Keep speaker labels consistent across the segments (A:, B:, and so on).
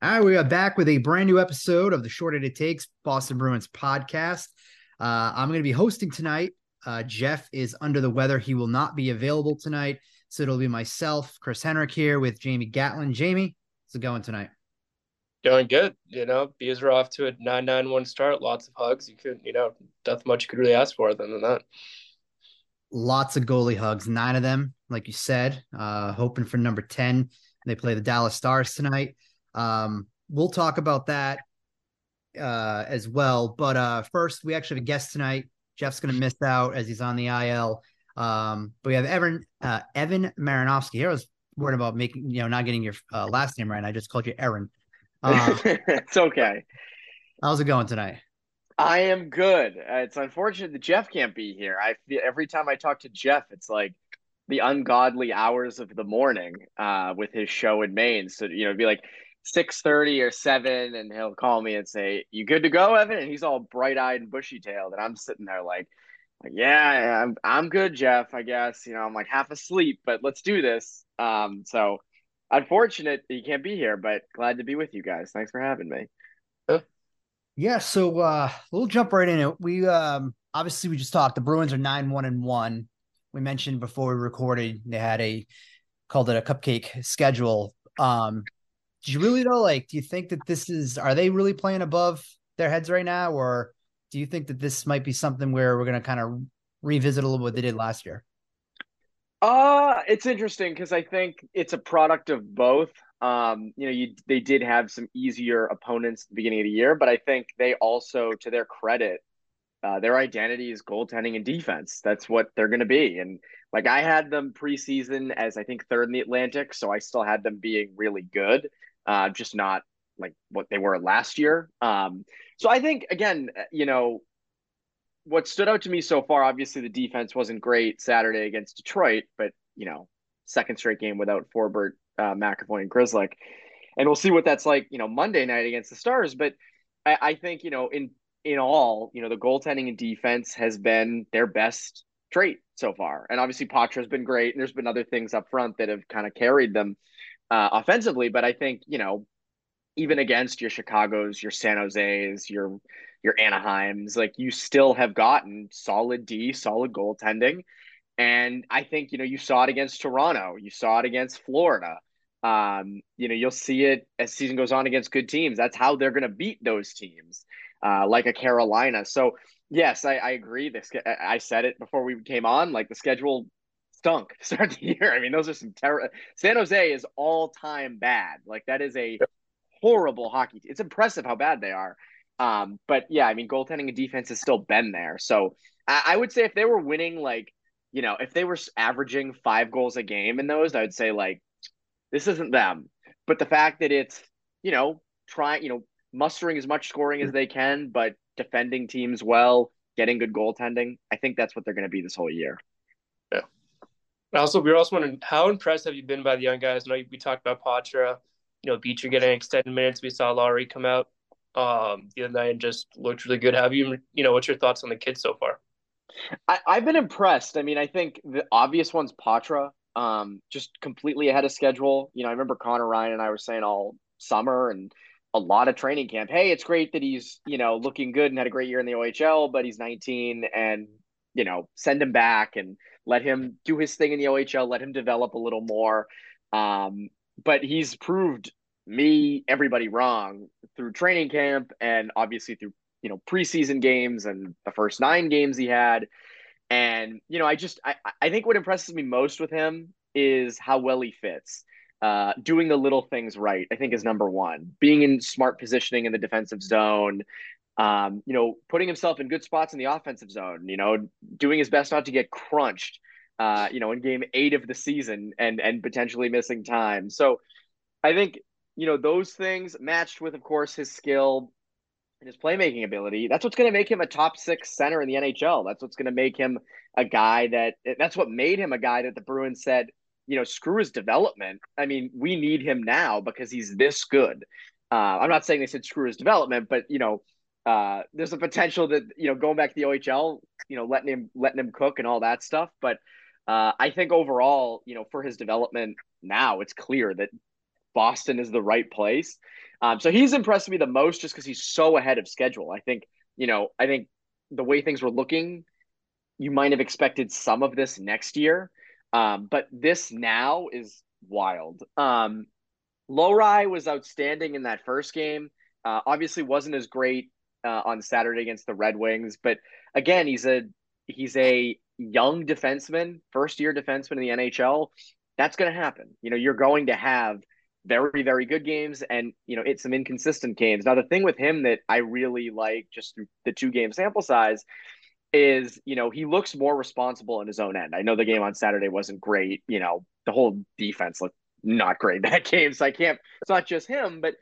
A: All right, we are back with a brand new episode of the Short It Takes Boston Bruins podcast. Uh, I'm going to be hosting tonight. Uh, Jeff is under the weather. He will not be available tonight. So it'll be myself, Chris Henrik here with Jamie Gatlin. Jamie, how's it going tonight?
B: Going good. You know, B's are off to a 9 9 1 start. Lots of hugs. You could, you know, nothing much you could really ask for other than that.
A: Lots of goalie hugs, nine of them, like you said. Uh, hoping for number 10. They play the Dallas Stars tonight. Um, we'll talk about that uh, as well. But uh, first, we actually have a guest tonight. Jeff's going to miss out as he's on the IL. Um, but we have Evan uh, Evan Marinofsky here. I was worried about making you know not getting your uh, last name right. I just called you Aaron.
C: Uh, it's okay.
A: How's it going tonight?
C: I am good. Uh, it's unfortunate that Jeff can't be here. I feel every time I talk to Jeff, it's like the ungodly hours of the morning uh, with his show in Maine. So you know, it'd be like six thirty or seven, and he'll call me and say, "You good to go, Evan?" And he's all bright eyed and bushy tailed, and I'm sitting there like, "Yeah, I'm I'm good, Jeff. I guess you know I'm like half asleep, but let's do this." Um, so unfortunate he can't be here, but glad to be with you guys. Thanks for having me.
A: Yeah, so uh we'll jump right in. We um obviously we just talked the Bruins are nine one and one. We mentioned before we recorded they had a called it a cupcake schedule. Um do you really though like do you think that this is are they really playing above their heads right now or do you think that this might be something where we're going to kind of revisit a little what they did last year
C: uh it's interesting because i think it's a product of both um you know you they did have some easier opponents at the beginning of the year but i think they also to their credit uh, their identity is goaltending and defense. That's what they're going to be. And like I had them preseason as I think third in the Atlantic, so I still had them being really good uh, just not like what they were last year. Um, so I think again, you know, what stood out to me so far, obviously the defense wasn't great Saturday against Detroit, but you know, second straight game without Forbort, uh, McAvoy, and Grzelcyk, and we'll see what that's like, you know, Monday night against the Stars. But I, I think you know, in in all, you know, the goaltending and defense has been their best trait so far, and obviously Poitras has been great, and there's been other things up front that have kind of carried them uh, offensively. But I think you know, even against your Chicago's, your San Jose's, your your Anaheim's, like you still have gotten solid D, solid goaltending. And I think you know you saw it against Toronto, you saw it against Florida. Um, you know you'll see it as season goes on against good teams. That's how they're going to beat those teams, uh, like a Carolina. So yes, I, I agree. This I said it before we came on. Like the schedule stunk to start the year. I mean, those are some terrible. San Jose is all time bad. Like that is a horrible hockey. It's impressive how bad they are. Um, but yeah, I mean, goaltending and defense has still been there. So I, I would say if they were winning, like you know, if they were averaging five goals a game in those, I would say like this isn't them. But the fact that it's you know trying, you know, mustering as much scoring as they can, but defending teams well, getting good goaltending, I think that's what they're going to be this whole year.
B: Also, we were also wondering how impressed have you been by the young guys? I know we talked about Poitras, you know, Beecher getting extended minutes. We saw Lohrei come out um, the other night and just looked really good. Have you, you know, what's your thoughts on the kids so far?
C: I, have been impressed. I mean, I think the obvious one's Poitras, um, just completely ahead of schedule. You know, I remember Connor Ryan and I were saying all summer and a lot of training camp. Hey, it's great that he's, you know, looking good and had a great year in the OHL, but he's 19 and, you know, send him back and let him do his thing in the OHL, let him develop a little more. Um, but he's proved me, everybody wrong through training camp and obviously through, you know, preseason games and the first nine games he had. And, you know, I just, I, I think what impresses me most with him is how well he fits. Uh, doing the little things right, I think, is number one. Being in smart positioning in the defensive zone, um, you know, putting himself in good spots in the offensive zone, you know, doing his best not to get crunched, uh, you know, in game eight of the season and and potentially missing time. So I think, you know, those things matched with, of course, his skill and his playmaking ability, that's what's going to make him a top six center in the NHL. That's what's going to make him a guy that that's what made him a guy that the Bruins said, you know, screw his development. I mean, we need him now because he's this good. Uh, I'm not saying they said screw his development, but you know, uh, there's a potential that you know going back to the OHL, you know, letting him letting him cook and all that stuff. But uh, I think overall, you know, for his development now, it's clear that Boston is the right place. Um, so he's impressed me the most just because he's so ahead of schedule. I think, you know, I think the way things were looking, you might have expected some of this next year. Um, but this now is wild. Um, Lohrei was outstanding in that first game. Uh, obviously, wasn't as great uh, on Saturday against the Red Wings, but again, he's a he's a young defenseman, first year defenseman in the NHL. That's going to happen. You know, you're going to have very very good games and you know it's some inconsistent games. Now the thing with him that I really like just the two game sample size is you know he looks more responsible in his own end. I know the game on Saturday wasn't great. You know the whole defense looked not great that game. So I can't. It's not just him, but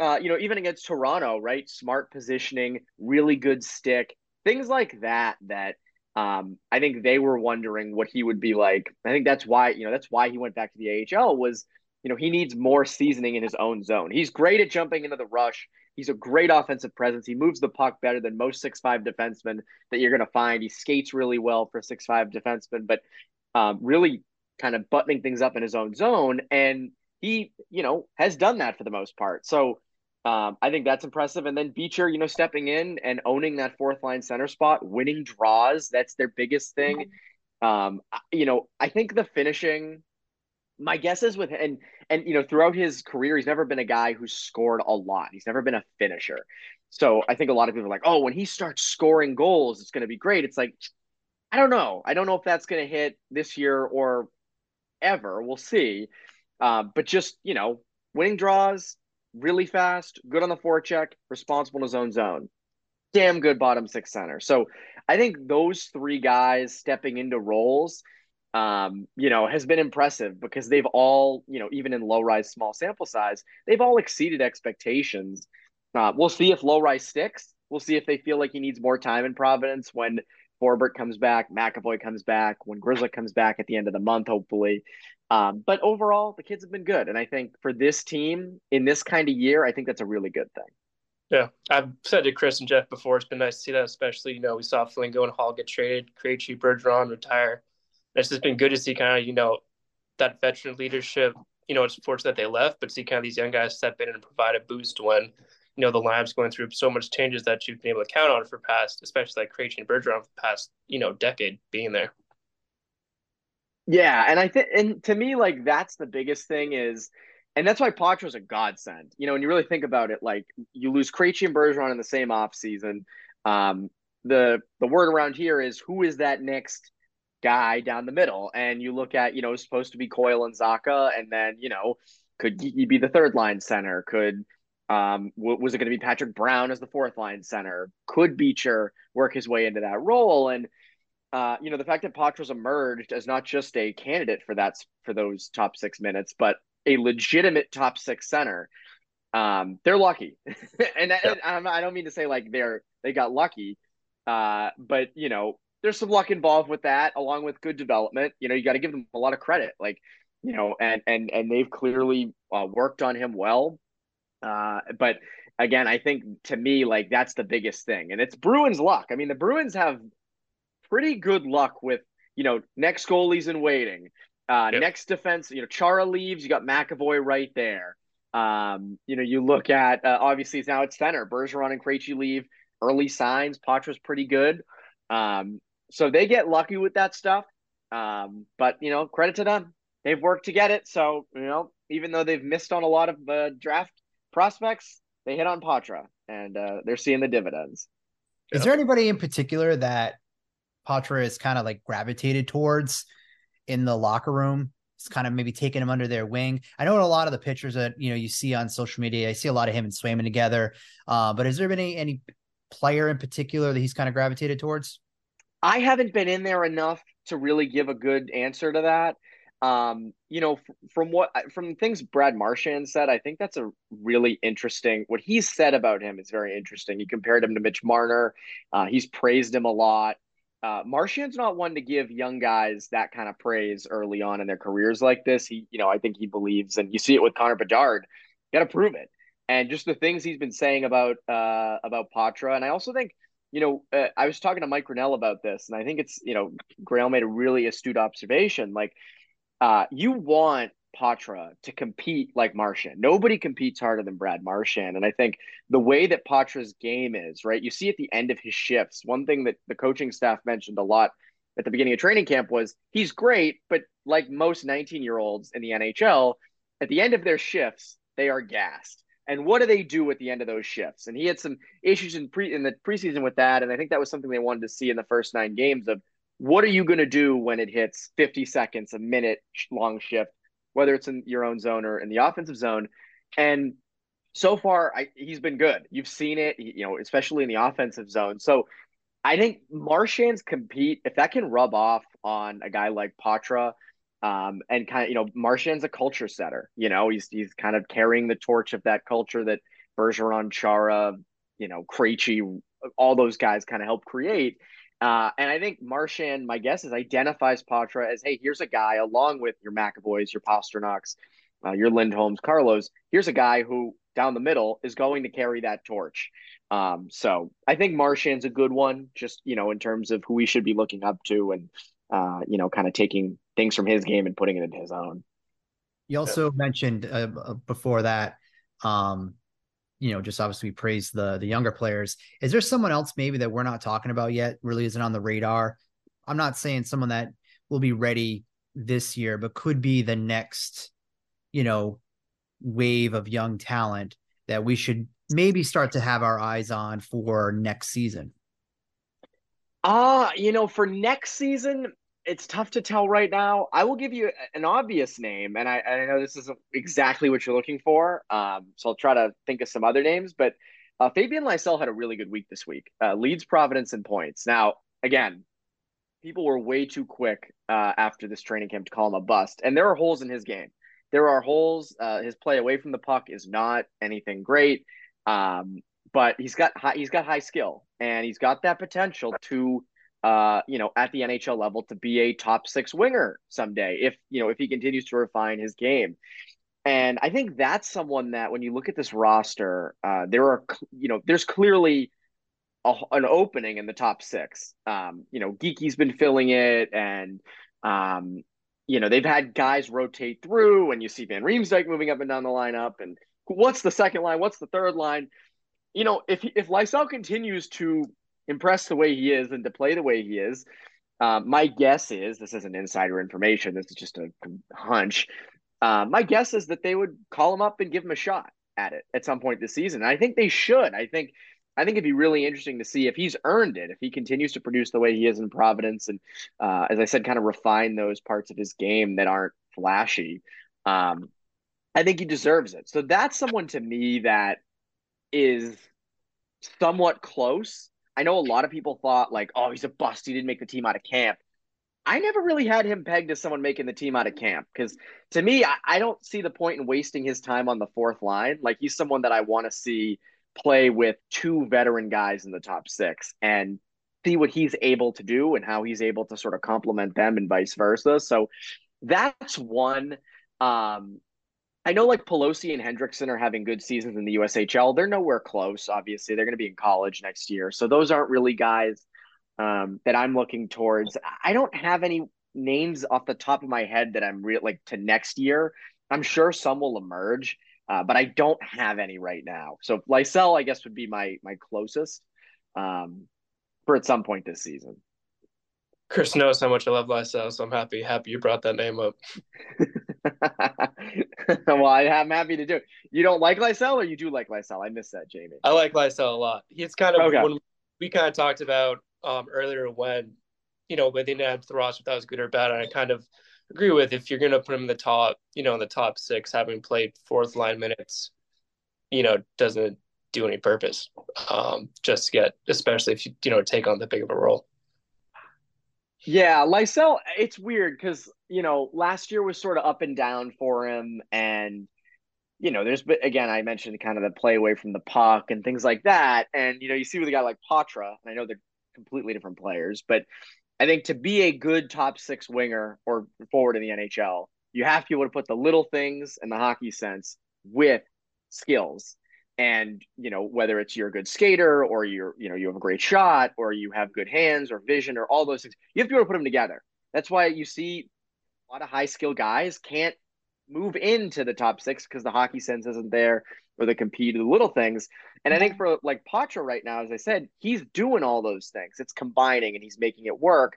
C: uh, you know, even against Toronto, right? Smart positioning, really good stick, things like that. That um, I think they were wondering what he would be like. I think that's why you know that's why he went back to the AHL was you know he needs more seasoning in his own zone. He's great at jumping into the rush. He's a great offensive presence. He moves the puck better than most six five defensemen that you're going to find. He skates really well for six five defensemen, but um, really kind of buttoning things up in his own zone. And he, you know, has done that for the most part. So um, I think that's impressive. And then Beecher, you know, stepping in and owning that fourth line center spot, winning draws, that's their biggest thing. Um, you know, I think the finishing, my guess is with and and you know, throughout his career, he's never been a guy who's scored a lot. He's never been a finisher. So I think a lot of people are like, oh, when he starts scoring goals, it's gonna be great. It's like, I don't know. I don't know if that's gonna hit this year or ever. We'll see. Uh, but just, you know, winning draws really fast, good on the forecheck, responsible in his own zone. Damn good bottom six center. So I think those three guys stepping into roles, um, you know, has been impressive because they've all, you know, even in Lohrei, small sample size, they've all exceeded expectations. Uh, we'll see if Lohrei sticks. We'll see if they feel like he needs more time in Providence when Forbort comes back, McAvoy comes back, when Grzelcyk comes back at the end of the month, hopefully. Um, but overall, the kids have been good, and I think for this team in this kind of year, I think that's a really good thing.
B: Yeah, I've said to Chris and Jeff before, it's been nice to see that, especially you know we saw Foligno and Hall get traded, Krejci, Bergeron retire. It's just been good to see kind of you know that veteran leadership. You know, it's fortunate that they left, but see kind of these young guys step in and provide a boost when you know the lab's going through so much changes that you've been able to count on for past, especially like Krejci and Bergeron for the past you know decade being there.
C: Yeah, and I think and to me like that's the biggest thing is and that's why Poitras's a godsend. You know, when you really think about it, like you lose Krejci and Bergeron in the same offseason. Um, the the word around here is who is that next guy down the middle? And you look at, you know, supposed to be Coyle and Zacha, and then, you know, could he be the third line center? Could um, was it going to be Patrick Brown as the fourth line center? Could Beecher work his way into that role? And uh, you know, the fact that Poitras emerged as not just a candidate for that for those top six minutes, but a legitimate top six center. Um, they're lucky, and, yeah. and I don't mean to say like they're they got lucky, uh, but you know, there's some luck involved with that, along with good development. You know, you got to give them a lot of credit, like you know, and and and they've clearly uh, worked on him well. Uh, but again, I think to me, like that's the biggest thing, and it's Bruins luck. I mean, the Bruins have pretty good luck with you know next goalies in waiting, uh, yep. next defense. You know, Chara leaves, you got McAvoy right there. Um, you know, you look at uh, obviously now it's center. Bergeron and Krejci leave. Early signs, Poitras's pretty good. Um, so they get lucky with that stuff. Um, but you know, credit to them. They've worked to get it. So, you know, even though they've missed on a lot of uh, draft prospects, they hit on Poitras and uh, they're seeing the dividends.
A: Is there anybody in particular that Poitras is kind of like gravitated towards in the locker room? It's kind of maybe taking him under their wing. I know a lot of the pictures that you know you see on social media. I see a lot of him and Swayman together. Uh, but has there been any, any player in particular that he's kind of gravitated towards?
C: I haven't been in there enough to really give a good answer to that. Um, you know, from what from things Brad Marchand said, I think that's a really interesting. What he's said about him is very interesting. He compared him to Mitch Marner. Uh, he's praised him a lot. Uh, Marchand's not one to give young guys that kind of praise early on in their careers like this. He, you know, I think he believes, and you see it with Connor Bedard. Got to prove it, and just the things he's been saying about uh, about Poitras, and I also think you know, uh, I was talking to Mike Grinnell about this, and I think it's, you know, Grail made a really astute observation. Like, uh, you want Poitras to compete like Marchand. Nobody competes harder than Brad Marchand. And I think the way that Poitras's game is, right? You see at the end of his shifts, one thing that the coaching staff mentioned a lot at the beginning of training camp was he's great, but like most 19 year olds in the NHL, at the end of their shifts, they are gassed. And what do they do at the end of those shifts? And he had some issues in pre in the preseason with that. And I think that was something they wanted to see in the first nine games of what are you going to do when it hits 50 seconds, a minute long shift, whether it's in your own zone or in the offensive zone. And so far, I, he's been good. You've seen it, you know, especially in the offensive zone. So I think Marchand's compete if that can rub off on a guy like Poitras, um, and kind of you know Marchand's a culture setter. You know, he's he's kind of carrying the torch of that culture that Bergeron, Chara, you know, Krejci, all those guys kind of help create. Uh, and I think Marchand, my guess is identifies Poitras as, hey, here's a guy along with your McAvoys, your Pastrnaks, uh, your Lindholms, Carlos. Here's a guy who down the middle is going to carry that torch. Um, so I think Marchand's a good one, just you know, in terms of who we should be looking up to, and uh, you know, kind of taking things from his game and putting it into his own.
A: You also mentioned uh, uh, before that, um, you know, just obviously praise the the younger players. Is there someone else maybe that we're not talking about yet? Really isn't on the radar. I'm not saying someone that will be ready this year, but could be the next, you know, wave of young talent that we should maybe start to have our eyes on for next season?
C: Ah, uh, you know, for next season, it's tough to tell right now. I will give you an obvious name, and I, I know this isn't exactly what you're looking for. Um, so I'll try to think of some other names. But uh, Fabian Lysell had a really good week this week. Uh, leads Providence in points. Now, again, people were way too quick uh, after this training camp to call him a bust, and there are holes in his game. There are holes. Uh, his play away from the puck is not anything great. Um, but he's got high, he's got high skill and he's got that potential to uh, you know, at the NHL level to be a top six winger someday if you know if he continues to refine his game. And I think that's someone that when you look at this roster, uh, there are you know there's clearly a, an opening in the top six. Um, you know, Geekie's been filling it, and um, you know they've had guys rotate through, and you see Van Riemsdyk moving up and down the lineup, and what's the second line? What's the third line? You know, if if Lysell continues to impress the way he is and to play the way he is, uh, my guess is this isn't insider information. This is just a hunch. Uh, my guess is that they would call him up and give him a shot at it at some point this season. And I think they should. I think I think it'd be really interesting to see if he's earned it, if he continues to produce the way he is in Providence, and uh, as I said, kind of refine those parts of his game that aren't flashy. Um, I think he deserves it. So that's someone to me that is somewhat close. I know a lot of people thought like, oh, he's a bust. He didn't make the team out of camp. I never really had him pegged as someone making the team out of camp because to me, I, I, don't see the point in wasting his time on the fourth line. Like he's someone that I want to see play with two veteran guys in the top six and see what he's able to do and how he's able to sort of complement them and vice versa. So that's one. Um, I know like Pelosi and Hendrickson are having good seasons in the USHL. They're nowhere close, obviously. They're going to be in college next year. So those aren't really guys um, that I'm looking towards. I don't have any names off the top of my head that I'm real like to next year. I'm sure some will emerge, uh, but I don't have any right now. So Lysell, I guess, would be my my closest um, for at some point this season.
B: Chris knows how much I love Lysell, so I'm happy happy you brought that name up.
C: well, I, am happy to do it. You don't like Lysell, or you do like Lysell? I miss that, Jamie.
B: I like Lysell a lot. He's kind of okay. when we kind of talked about um, earlier when you know when they didn't have the roster that was good or bad. And I kind of agree with if you're going to put him in the top, you know, in the top six, having played fourth line minutes, you know, doesn't do any purpose. Um, just get, especially if you you know take on that big of a role.
C: Yeah, Lysell, it's weird because, you know, last year was sort of up and down for him. And, you know, there's, but again, I mentioned kind of the play away from the puck and things like that. And, you know, you see with a guy like Poitras, and I know they're completely different players, but I think to be a good top six winger or forward in the NHL, you have to be able to put the little things in the hockey sense with skills and you know whether it's you're a good skater or you're you know you have a great shot or you have good hands or vision or all those things you have to be able to put them together that's why you see a lot of high skill guys can't move into the top six because the hockey sense isn't there or they compete the little things. And I think for like Poitras right now, as I said, he's doing all those things. It's combining and he's making it work.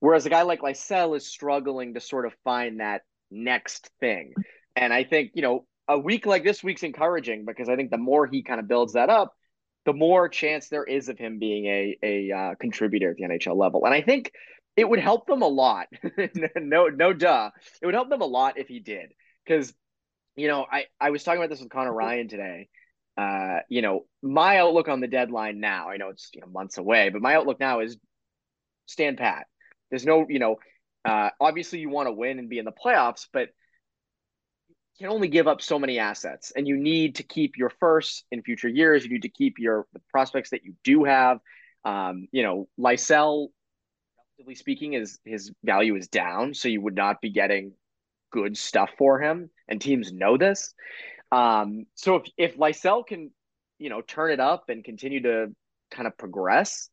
C: Whereas a guy like Lysell is struggling to sort of find that next thing. And I think, you know, a week like this week's encouraging because I think the more he kind of builds that up, the more chance there is of him being a a uh, contributor at the NHL level. And I think it would help them a lot. no, no, duh. It would help them a lot if he did, because you know, I I was talking about this with Connor Ryan today. Uh, you know, my outlook on the deadline now. I know it's you know months away, but my outlook now is stand pat. There's no, you know, uh, obviously you want to win and be in the playoffs, but can only give up so many assets, and you need to keep your first in future years. You need to keep your prospects that you do have. Um, you know, Lysell relatively speaking, his his value is down, so you would not be getting good stuff for him, and teams know this. Um, so if if Lysell can, you know, turn it up and continue to kind of progress,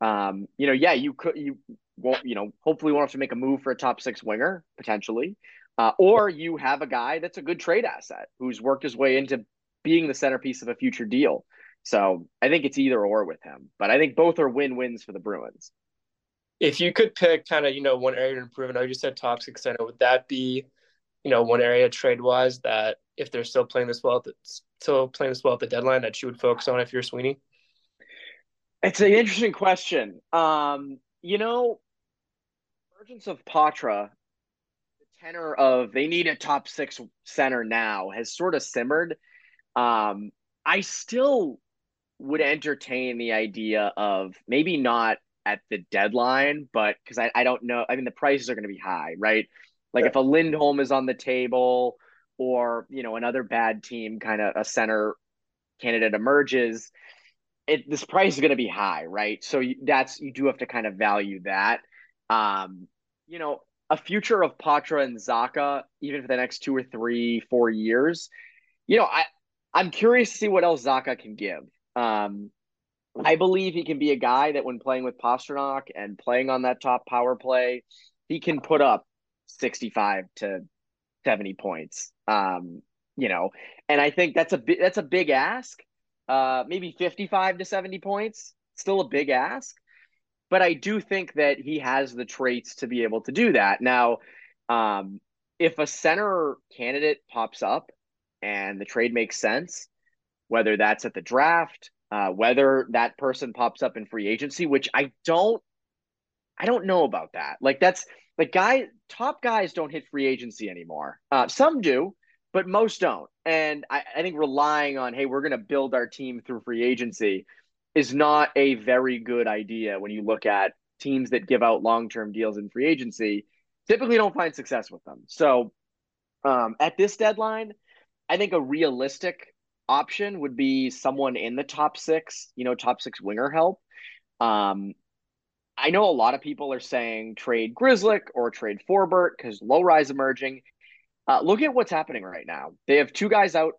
C: um, you know, yeah, you could you won't, you know, hopefully won't have to make a move for a top six winger potentially, uh, or you have a guy that's a good trade asset who's worked his way into being the centerpiece of a future deal. So I think it's either or with him, but I think both are win wins for the Bruins
B: if you could pick kind of you know one area to improve, I know you said top six center. Would that be you know one area trade wise that if they're still playing this well, still playing this well at the deadline, that you would focus on if you're Sweeney?
C: It's an interesting question. Um, you know, emergence of the tenor of they need a top six center now has sort of simmered. Um, I still would entertain the idea of maybe not at the deadline, but because I, I don't know, I mean, the prices are going to be high, right? Like yeah. if a Lindholm is on the table or, you know, another bad team, kind of a center candidate emerges, it this price is going to be high, right? So you, that's, you do have to kind of value that. Um, you know, a future of Poitras and Zacha, even for the next two or three, four years, you know, I, I'm curious to see what else Zacha can give. Um, I believe he can be a guy that when playing with Pastrnak and playing on that top power play, he can put up 65 to 70 points. Um, you know, and I think that's a big that's a big ask. Uh, maybe 55 to 70 points, still a big ask. But I do think that he has the traits to be able to do that. Now, um, if a center candidate pops up and the trade makes sense, whether that's at the draft, uh, whether that person pops up in free agency, which I don't, I don't know about that. Like that's like guy top guys don't hit free agency anymore. Uh, some do, but most don't. And I, I think relying on hey, we're going to build our team through free agency is not a very good idea when you look at teams that give out long term deals in free agency. Typically, don't find success with them. So um, at this deadline, I think a realistic option would be someone in the top six, you know, top six winger help. Um, I know a lot of people are saying trade Grzelcyk or trade Forbort because Lohrei emerging. Uh, look at what's happening right now. They have two guys out.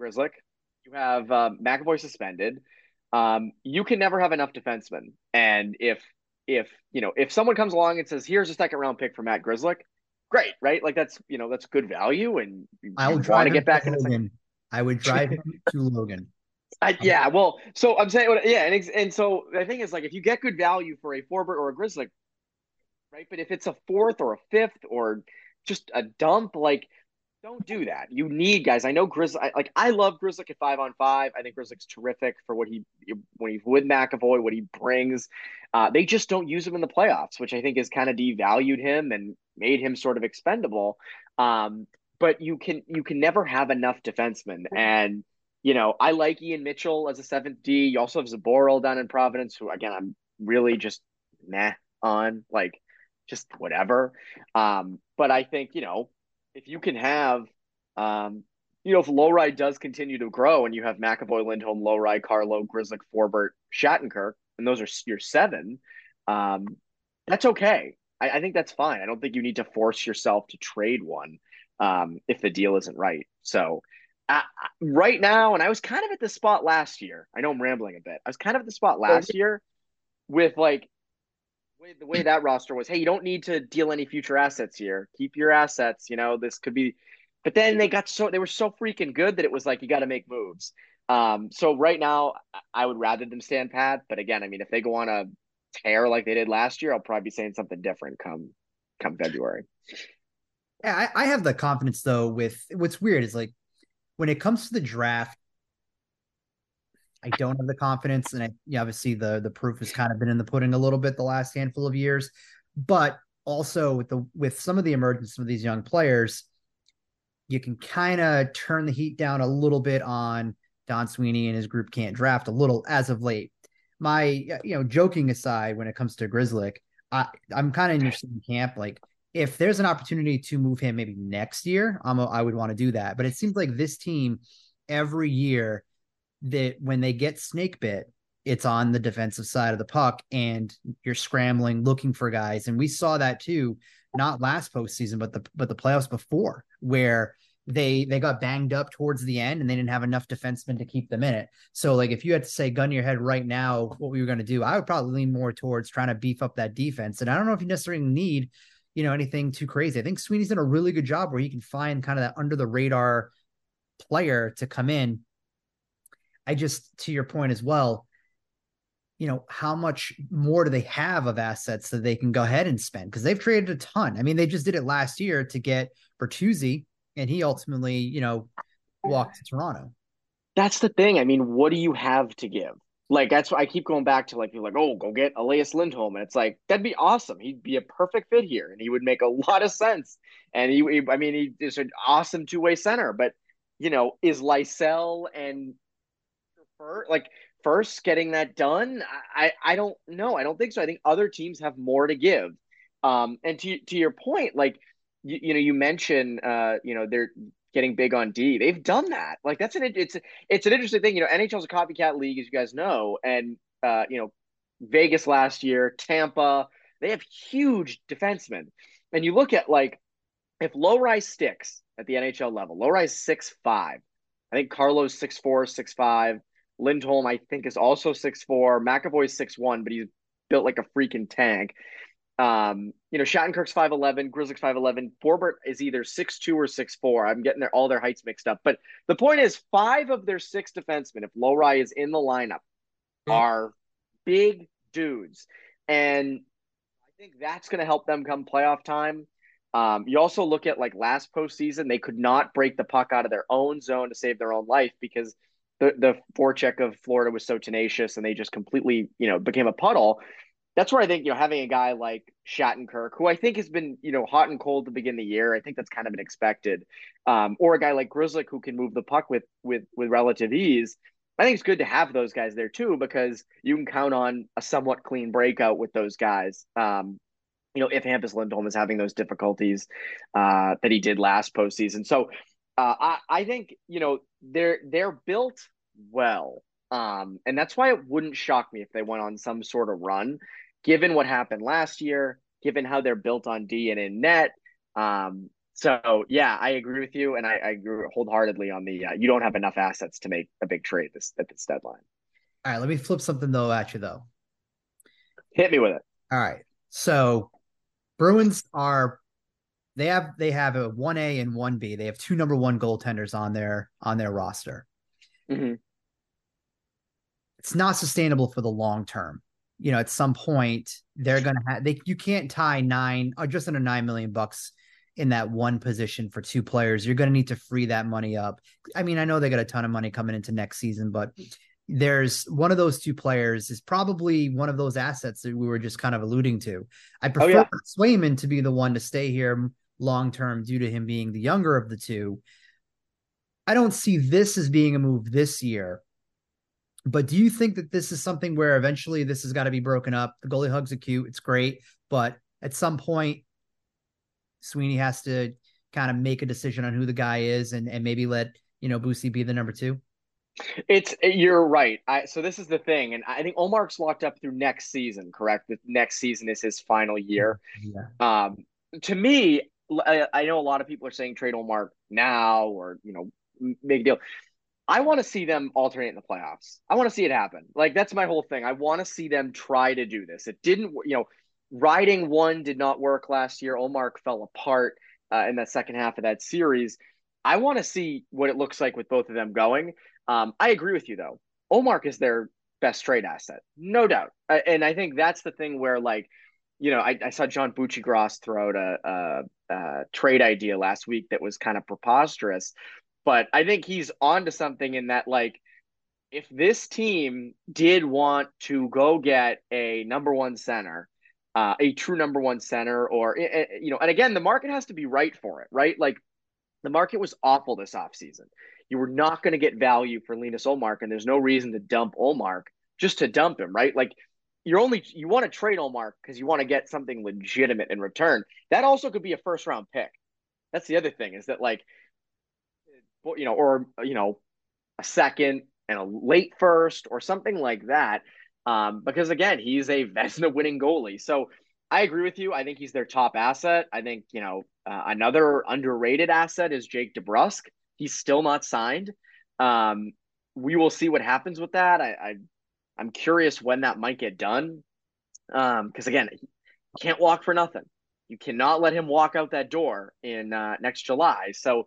C: Grzelcyk. You have uh, McAvoy suspended. Um, you can never have enough defensemen. And if if you know if someone comes along and says, "Here's a second round pick for Matt Grzelcyk," great, right? Like that's you know that's good value, and
A: I would want to get back in a second. I would drive him to Logan.
C: I, yeah, well, so I'm saying, yeah, and and so the thing is, like, if you get good value for a Forbort or a Grzelcyk, right? But if it's a fourth or a fifth or just a dump, like, don't do that. You need guys. I know Grzelcyk. Like, I love Grzelcyk at five on five. I think Grzelcyk's terrific for what he when he's with McAvoy, what he brings. Uh, they just don't use him in the playoffs, which I think has kind of devalued him and made him sort of expendable. Um, but you can you can never have enough defensemen. And you know, I like Ian Mitchell as a seventh D. You also have Zboril down in Providence, who again I'm really just meh on, like just whatever. Um, but I think you know if you can have, um, you know, if Lohrei does continue to grow and you have McAvoy, Lindholm, Lohrei, Carlo, Grzelcyk, Forbort, Shattenkirk, and those are your seven, um, that's okay. I, I think that's fine. I don't think you need to force yourself to trade one um, if the deal isn't right. So uh, right now, and I was kind of at the spot last year. I know I'm rambling a bit. I was kind of at the spot last year with like way, the way that roster was, hey, you don't need to deal any future assets here. Keep your assets. You know, this could be. But then they got so they were so freaking good that it was like you got to make moves. Um, so right now, I would rather them stand pat. But again, I mean, if they go on a tear like they did last year, I'll probably be saying something different come come February.
A: Yeah, I, I have the confidence though. With what's weird is like when it comes to the draft, I don't have the confidence, and I, obviously the the proof has kind of been in the pudding a little bit the last handful of years. But also with the with some of the emergence of these young players, you can kind of turn the heat down a little bit on Don Sweeney and his group can't draft a little as of late. My you know, joking aside, when it comes to Grzelcyk, I I'm kind of in your same camp. Like if there's an opportunity to move him maybe next year, I'm a, I would want to do that. But it seems like this team every year that when they get snake bit, it's on the defensive side of the puck and you're scrambling looking for guys. And we saw that too, not last postseason, but the but the playoffs before, where they they got banged up towards the end and they didn't have enough defensemen to keep them in it. So like if you had to say gun to your head right now what we were going to do, I would probably lean more towards trying to beef up that defense. And I don't know if you necessarily need, you know, anything too crazy. I think Sweeney's done a really good job where he can find kind of that under the radar player to come in I just, to your point as well, you know, how much more do they have of assets that they can go ahead and spend? Because they've traded a ton. I mean, they just did it last year to get Bertuzzi, and he ultimately, you know, walked to Toronto.
C: That's the thing. I mean, what do you have to give? Like that's why I keep going back to like people like, oh, go get Elias Lindholm, and it's like that'd be awesome. He'd be a perfect fit here, and he would make a lot of sense. And he, I mean, he is an awesome two way center. But you know, is Lysell and first, like first getting that done? I I don't know. I don't think so. I think other teams have more to give. Um, and to to your point, like you, you know, you mentioned, uh, you know, they're getting big on D. They've done that. Like that's an it's it's an interesting thing. You know, NHL's a copycat league, as you guys know, and uh, you know, Vegas last year, Tampa, they have huge defensemen. And you look at like if Lohrei sticks at the NHL level, Lohrei six five. I think Carlos six four, six five. Lindholm, I think, is also six four. McAvoy's six one, but he's built like a freaking tank. Um, you know, Shattenkirk's 5'11, Grzelcyk's 5'11. Forbort is either six two or six four. I'm getting their, all their heights mixed up. But the point is, five of their six defensemen, if Lohrei is in the lineup, mm-hmm. are big dudes. And I think that's going to help them come playoff time. Um, you also look at like last postseason, they could not break the puck out of their own zone to save their own life because – the the forecheck of Florida was so tenacious and they just completely, you know, became a puddle. That's where I think, you know, having a guy like Shattenkirk, who I think has been, you know, hot and cold to begin the year, I think that's kind of been expected. Um, or a guy like Grzelcyk who can move the puck with with with relative ease. I think it's good to have those guys there too because you can count on a somewhat clean breakout with those guys. Um, you know, if Hampus Lindholm is having those difficulties uh, that he did last postseason. So uh, I, I think you know they're they're built well, um, and that's why it wouldn't shock me if they went on some sort of run, given what happened last year, given how they're built on D and in net. Um, so yeah, I agree with you, and I, I agree wholeheartedly on the uh, you don't have enough assets to make a big trade this at this deadline.
A: All right, let me flip something though at you though.
C: Hit me with it.
A: All right, so Bruins are they have they have a one A and one B. They have two number one goaltenders on their on their roster.
C: Mm-hmm.
A: It's not sustainable for the long term. You know, at some point they're gonna have they you can't tie nine or uh, just under nine million bucks in that one position for two players. You're gonna need to free that money up. I mean, I know they got a ton of money coming into next season, but there's one of those two players is probably one of those assets that we were just kind of alluding to. I prefer oh, yeah. Swayman to be the one to stay here long term due to him being the younger of the two. I don't see this as being a move this year. But do you think that this is something where eventually this has got to be broken up? The goalie hugs are cute, it's great, but at some point, Sweeney has to kind of make a decision on who the guy is and, and maybe let you know Bussi be the number two.
C: It's you're right. I, so this is the thing, and I think Ullmark's locked up through next season. Correct? The next season is his final year.
A: Yeah.
C: Um, to me, I, know a lot of people are saying trade Ullmark now or you know make a deal. I want to see them alternate in the playoffs. I want to see it happen. Like that's my whole thing. I want to see them try to do this. It didn't, you know, riding one did not work last year. Ullmark fell apart uh, in that second half of that series. I want to see what it looks like with both of them going. Um, I agree with you though. Ullmark is their best trade asset, no doubt. And I think that's the thing where like, you know, I, I saw John Buccigross throw out a, a trade idea last week that was kind of preposterous, but I think he's onto something in that like if this team did want to go get a number one center, uh, a true number one center, or eh, eh, you know, and again, the market has to be right for it, right? Like the market was awful this offseason. You were not going to get value for Linus Ullmark, and there's no reason to dump Olmark just to dump him, right? Like you're only you want to trade Ullmark because you want to get something legitimate in return. That also could be a first round pick. That's the other thing is that like, you know, or you know, a second, and a late first or something like that. Um, because again, he's a Vezina winning goalie. So I agree with you. I think he's their top asset. I think, you know, uh, another underrated asset is Jake DeBrusk. He's still not signed. Um, we will see what happens with that. I, I I'm curious when that might get done. Um, because again, he can't walk for nothing. You cannot let him walk out that door in uh, next July. So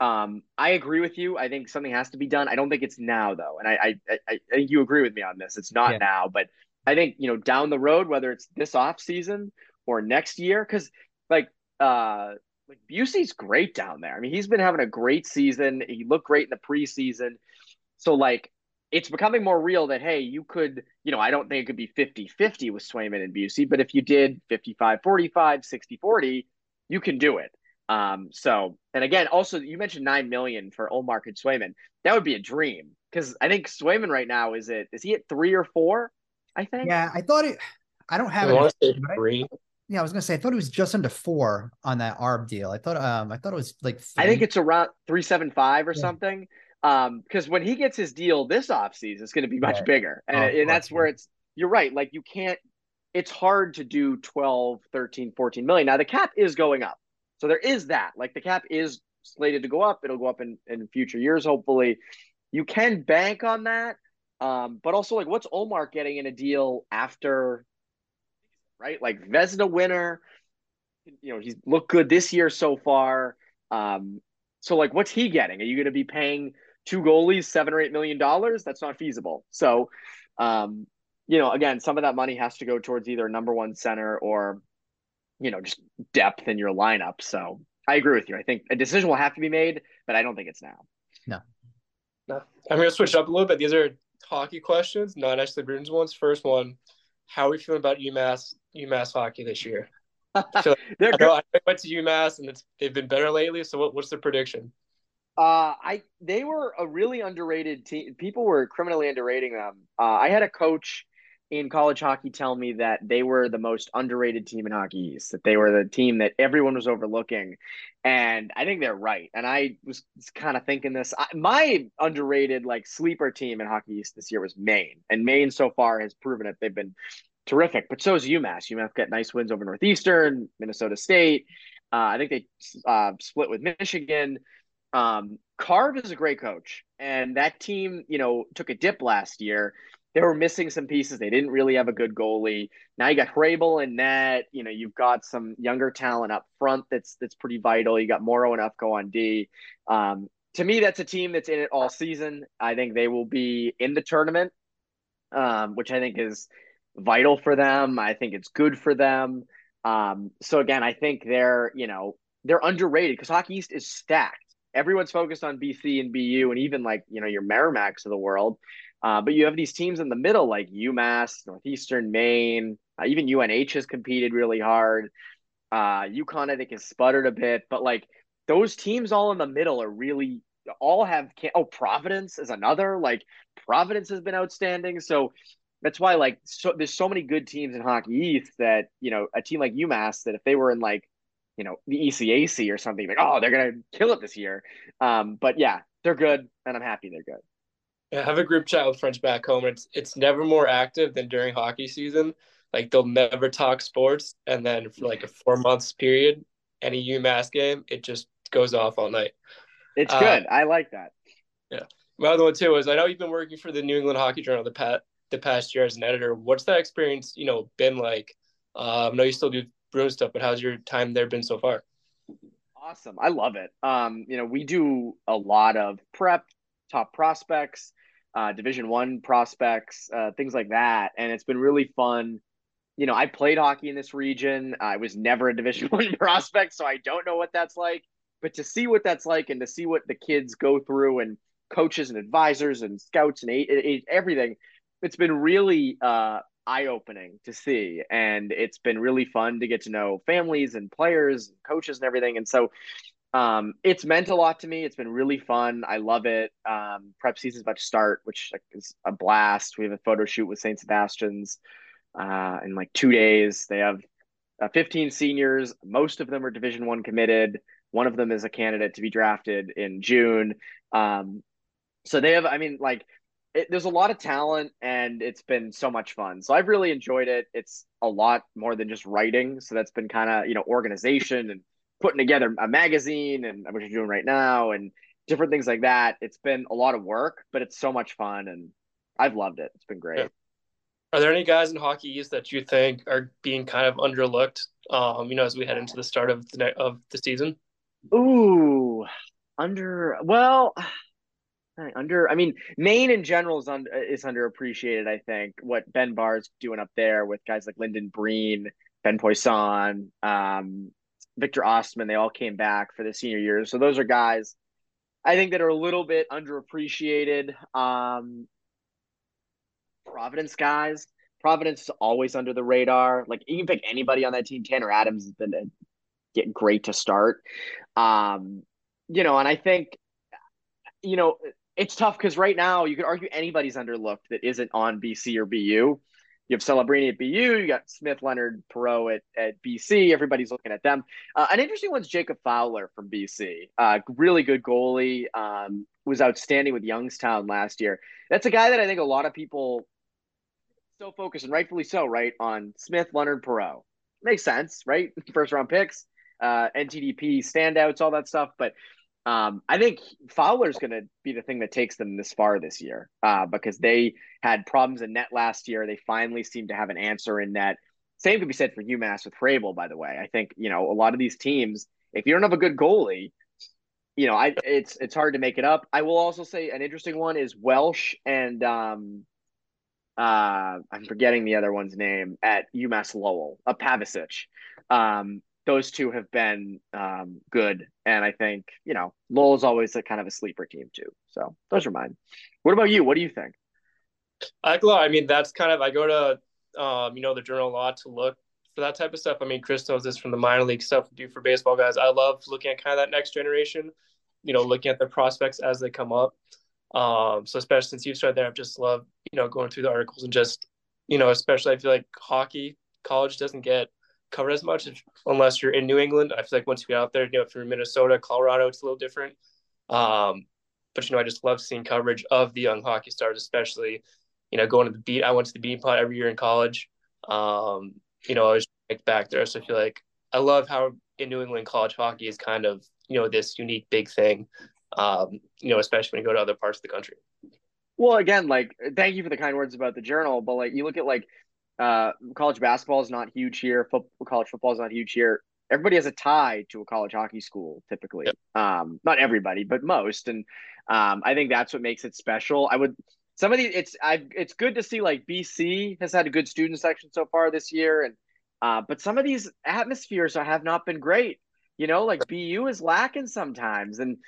C: um, I agree with you. I think something has to be done. I don't think it's now though, and I I, I think you agree with me on this. It's not yeah. now, but I think you know down the road, whether it's this off season or next year, because like uh like Bussi's great down there. I mean, he's been having a great season. He looked great in the preseason. So like it's becoming more real that hey, you could, you know, I don't think it could be 50-50 with Swayman and Bussi, but if you did 55-45, 60-40, you can do it. Um, so, and again, also you mentioned nine million for Ullmark and Swayman. That would be a dream because I think Swayman right now is it is he at three or four? I think.
A: Yeah, I thought it. I don't have I it. Three. Yeah, I was gonna say I thought it was just under four on that ARB deal. I thought um I thought it was like
C: three. I think it's around three seven five or yeah. something. Um, because when he gets his deal this offseason, it's gonna be much bigger. And, oh, and that's where it's you're right. Like you can't it's hard to do 12, 13, 14 million. Now the cap is going up. So there is that. Like the cap is slated to go up. It'll go up in, in future years, hopefully. You can bank on that. Um, but also like what's Ullmark getting in a deal after right? Like Vezina winner, you know, he's looked good this year so far. Um, so like what's he getting? Are you gonna be paying two goalies seven or eight million dollars? That's not feasible. So um, you know, again, some of that money has to go towards either number one center or you know, just depth in your lineup. So I agree with you. I think a decision will have to be made, but I don't think it's now.
A: No.
B: No. I'm going to switch up a little bit. These are hockey questions, not actually Bruins ones. First one, how are we feeling about UMass UMass hockey this year? I, like, I, know, I went to UMass and they've been better lately. So what, what's the prediction?
C: Uh, I they were a really underrated team. People were criminally underrating them. Uh, I had a coach in college hockey tell me that they were the most underrated team in hockey east that they were the team that everyone was overlooking and i think they're right and i was kind of thinking this I, my underrated like sleeper team in hockey east this year was maine and maine so far has proven it they've been terrific but so is umass umass got nice wins over northeastern minnesota state uh, i think they uh, split with michigan um, Carvel is a great coach, and that team, you know, took a dip last year they were missing some pieces. They didn't really have a good goalie. Now you got Hrabal and net. You know, you've got some younger talent up front that's that's pretty vital. You got Morrow and Ufko on D. Um, to me, that's a team that's in it all season. I think they will be in the tournament, um, which I think is vital for them. I think it's good for them. Um, so again, I think they're you know they're underrated because Hockey East is stacked. Everyone's focused on BC and BU and even like you know your Merrimacks of the world. Uh, but you have these teams in the middle like UMass, Northeastern Maine, uh, even UNH has competed really hard. Uh, UConn, I think, has sputtered a bit, but like those teams all in the middle are really all have. Oh, Providence is another. Like Providence has been outstanding. So that's why like so there's so many good teams in Hockey East that you know a team like UMass that if they were in like you know the ECAC or something like oh they're gonna kill it this year. Um, but yeah, they're good, and I'm happy they're good.
B: I have a group chat with friends back home. It's it's never more active than during hockey season. Like they'll never talk sports, and then for like a four months period, any UMass game, it just goes off all night.
C: It's uh, good. I like that.
B: Yeah. My other one too is I know you've been working for the New England Hockey Journal the past the past year as an editor. What's that experience, you know, been like Uh, I know you still do Bruin stuff, but how's your time there been so far?
C: Awesome. I love it. Um, you know, we do a lot of prep, top prospects, uh, division one prospects, uh, things like that. And it's been really fun. You know, I played hockey in this region. I was never a division one prospect, so I don't know what that's like. But to see what that's like and to see what the kids go through and coaches and advisors and scouts and everything, it's been really uh, eye opening to see. And it's been really fun to get to know families and players and coaches and everything. And so um, it's meant a lot to me. It's been really fun. I love it. Um, prep season's about to start, which is a blast. We have a photo shoot with St. Sebastian's uh, in like two days. They have uh, 15 seniors. Most of them are Division One committed. One of them is a candidate to be drafted in June. Um, so they have, I mean, like it, there's a lot of talent and it's been so much fun. So I've really enjoyed it. It's a lot more than just writing. So that's been kind of, you know, organization and putting together a magazine and what you're doing right now and different things like that. It's been a lot of work, but it's so much fun and I've loved it. It's been great. Yeah.
B: Are there any guys in hockey that you think are being kind of underlooked? Um, you know, as we head into the start of the of the season.
C: Ooh, under well, under, I mean, Maine in general is, un, is underappreciated. I think what Ben Barr's doing up there with guys like Lynden Breen, Ben Poisson, um, Victor Ostman, they all came back for the senior years. So those are guys I think that are a little bit underappreciated. Um, Providence guys, Providence is always under the radar. Like you can pick anybody on that team. Tanner Adams has been get great to start. Um, you know, and I think, you know, it's tough because right now you could argue anybody's underlooked that isn't on BC or BU. You have Celebrini at BU, you got Smith, Leonard, Perreault at, at BC. Everybody's looking at them. Uh, an interesting one's Jacob Fowler from BC. Uh, really good goalie. Um, was outstanding with Youngstown last year. That's a guy that I think a lot of people so focused and rightfully so, right, on Smith, Leonard, Perreault. Makes sense, right? First round picks, uh, NTDP standouts, all that stuff. But um, I think Fowler's going to be the thing that takes them this far this year uh, because they had problems in net last year. They finally seem to have an answer in net. Same could be said for UMass with Hrabal, by the way. I think you know a lot of these teams, if you don't have a good goalie, you know, I it's it's hard to make it up. I will also say an interesting one is Welsh and um, uh, I'm forgetting the other one's name at UMass Lowell, a uh, Pavicic. Um, those two have been um, good. And I think, you know, Lowell's always a kind of a sleeper team too. So those are mine. What about you? What do you think?
B: I, I mean, that's kind of, I go to, um, you know, the journal a lot to look for that type of stuff. I mean, Chris knows this from the minor league stuff we do for baseball guys. I love looking at kind of that next generation, you know, looking at the prospects as they come up. Um, so especially since you've started there, I've just loved, you know, going through the articles and just, you know, especially I feel like hockey, college doesn't get – covered as much unless you're in New England. I feel like once you get out there, you know, if you're in Minnesota, Colorado, it's a little different. Um, but you know, I just love seeing coverage of the young hockey stars, especially you know going to the beat. I went to the Beanpot every year in college. Um, you know, I was back there, so I feel like I love how in New England college hockey is kind of you know this unique big thing. Um, you know, especially when you go to other parts of the country.
C: Well, again, like thank you for the kind words about the journal, but like you look at like uh, college basketball is not huge here. Football, college football is not huge here. Everybody has a tie to a college hockey school, typically. Yep. Um, not everybody, but most, and um, I think that's what makes it special. I would some of these. It's I. It's good to see like BC has had a good student section so far this year, and uh, but some of these atmospheres have not been great. You know, like BU is lacking sometimes, and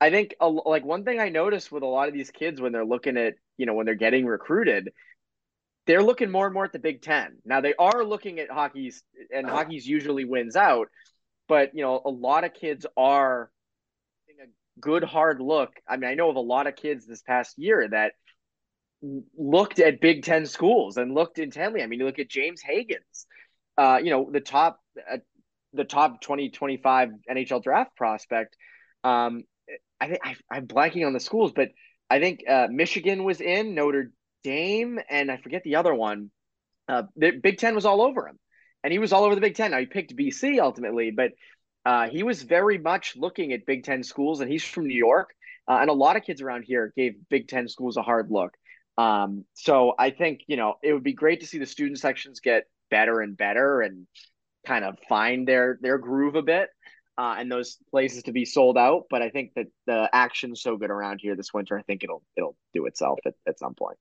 C: I think a, like one thing I noticed with a lot of these kids when they're looking at you know when they're getting recruited they're looking more and more at the Big Ten. Now they are looking at hockey's, and hockey's usually wins out, but you know a lot of kids are a good hard look. I mean, I know of a lot of kids this past year that looked at Big Ten schools and looked intently. I mean, you look at James Hagens, uh, you know, the top, uh, the top 2025 NHL draft prospect. Um, I think I'm blanking on the schools, but I think uh, Michigan was in Notre Dame and I forget the other one. Uh, the Big Ten was all over him, and he was all over the Big Ten. Now he picked BC ultimately, but uh, he was very much looking at Big Ten schools, and he's from New York, uh, and a lot of kids around here gave Big Ten schools a hard look. Um, so I think you know it would be great to see the student sections get better and better and kind of find their their groove a bit. Uh, and those places to be sold out, but I think that the action's so good around here this winter. I think it'll it'll do itself at, at some point.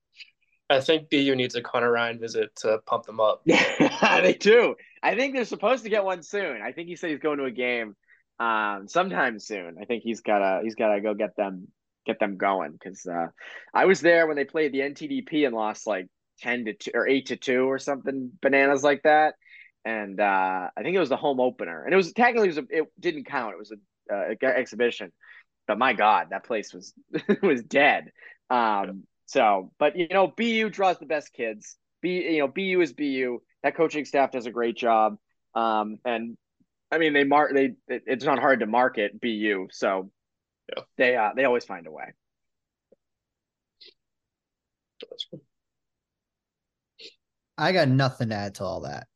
B: I think BU needs a Connor Ryan visit to pump them up.
C: Yeah, they do. I think they're supposed to get one soon. I think he said he's going to a game um, sometime soon. I think he's gotta he's gotta go get them get them going because uh, I was there when they played the NTDP and lost like ten to two or eight to two or something bananas like that. And uh, I think it was the home opener, and it was technically it, was a, it didn't count. It was a, uh, exhibition, but my God, that place was was dead. Um, so, but you know, BU draws the best kids. B, you know, BU is BU. That coaching staff does a great job. Um, and I mean, they mark they. It's not hard to market BU, so yeah. they uh, they always find a way.
A: I got nothing to add to all that.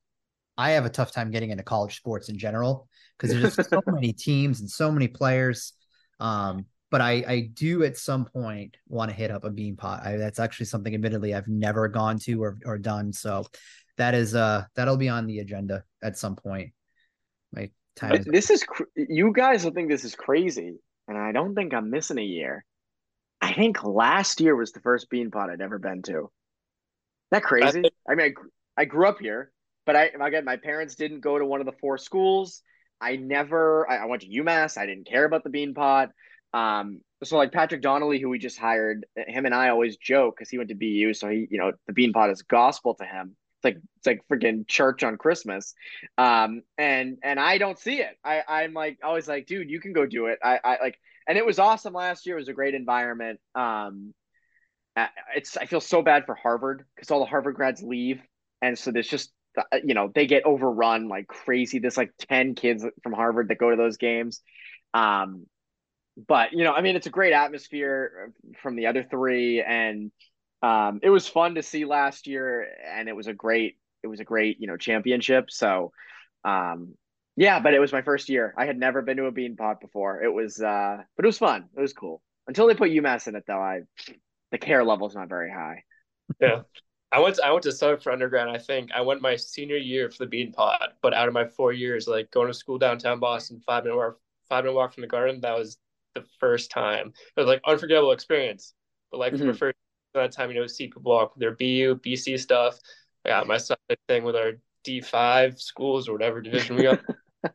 A: I have a tough time getting into college sports in general because there's just so many teams and so many players. Um, but I, I do at some point want to hit up a Beanpot. I, that's actually something, admittedly, I've never gone to or, or done. So that is uh that'll be on the agenda at some point. My time.
C: Is- this is cr- you guys will think this is crazy, and I don't think I'm missing a year. I think last year was the first Beanpot I'd ever been to. that crazy? I mean, I, I grew up here, but I again, my parents didn't go to one of the four schools. I never. I, I went to UMass. I didn't care about the Beanpot. Um, so like Patrick Donnelly, who we just hired, him and I always joke because he went to BU, so he, you know, the Beanpot is gospel to him. It's like it's like freaking church on Christmas. Um, and and I don't see it. I I'm like always like, dude, you can go do it. I I like, and it was awesome last year. It was a great environment. Um, it's I feel so bad for Harvard because all the Harvard grads leave, and so there's just you know they get overrun like crazy. There's like ten kids from Harvard that go to those games. Um, but you know, I mean, it's a great atmosphere from the other three, and um, it was fun to see last year, and it was a great, it was a great, you know, championship. So, um, yeah, but it was my first year. I had never been to a Beanpot before. It was, uh, but it was fun. It was cool until they put UMass in it, though. I the care level is not very high.
B: Yeah. I went to, I went to Southern for undergrad. I think I went my senior year for the Bean Beanpot, but out of my four years, like going to school downtown Boston, five minute walk, five minute walk from the Garden, that was the first time. It was like unforgettable experience. But like mm-hmm. for the first that time, you know, see people walk their BU, BC stuff. I got my thing with our D five schools or whatever division we got.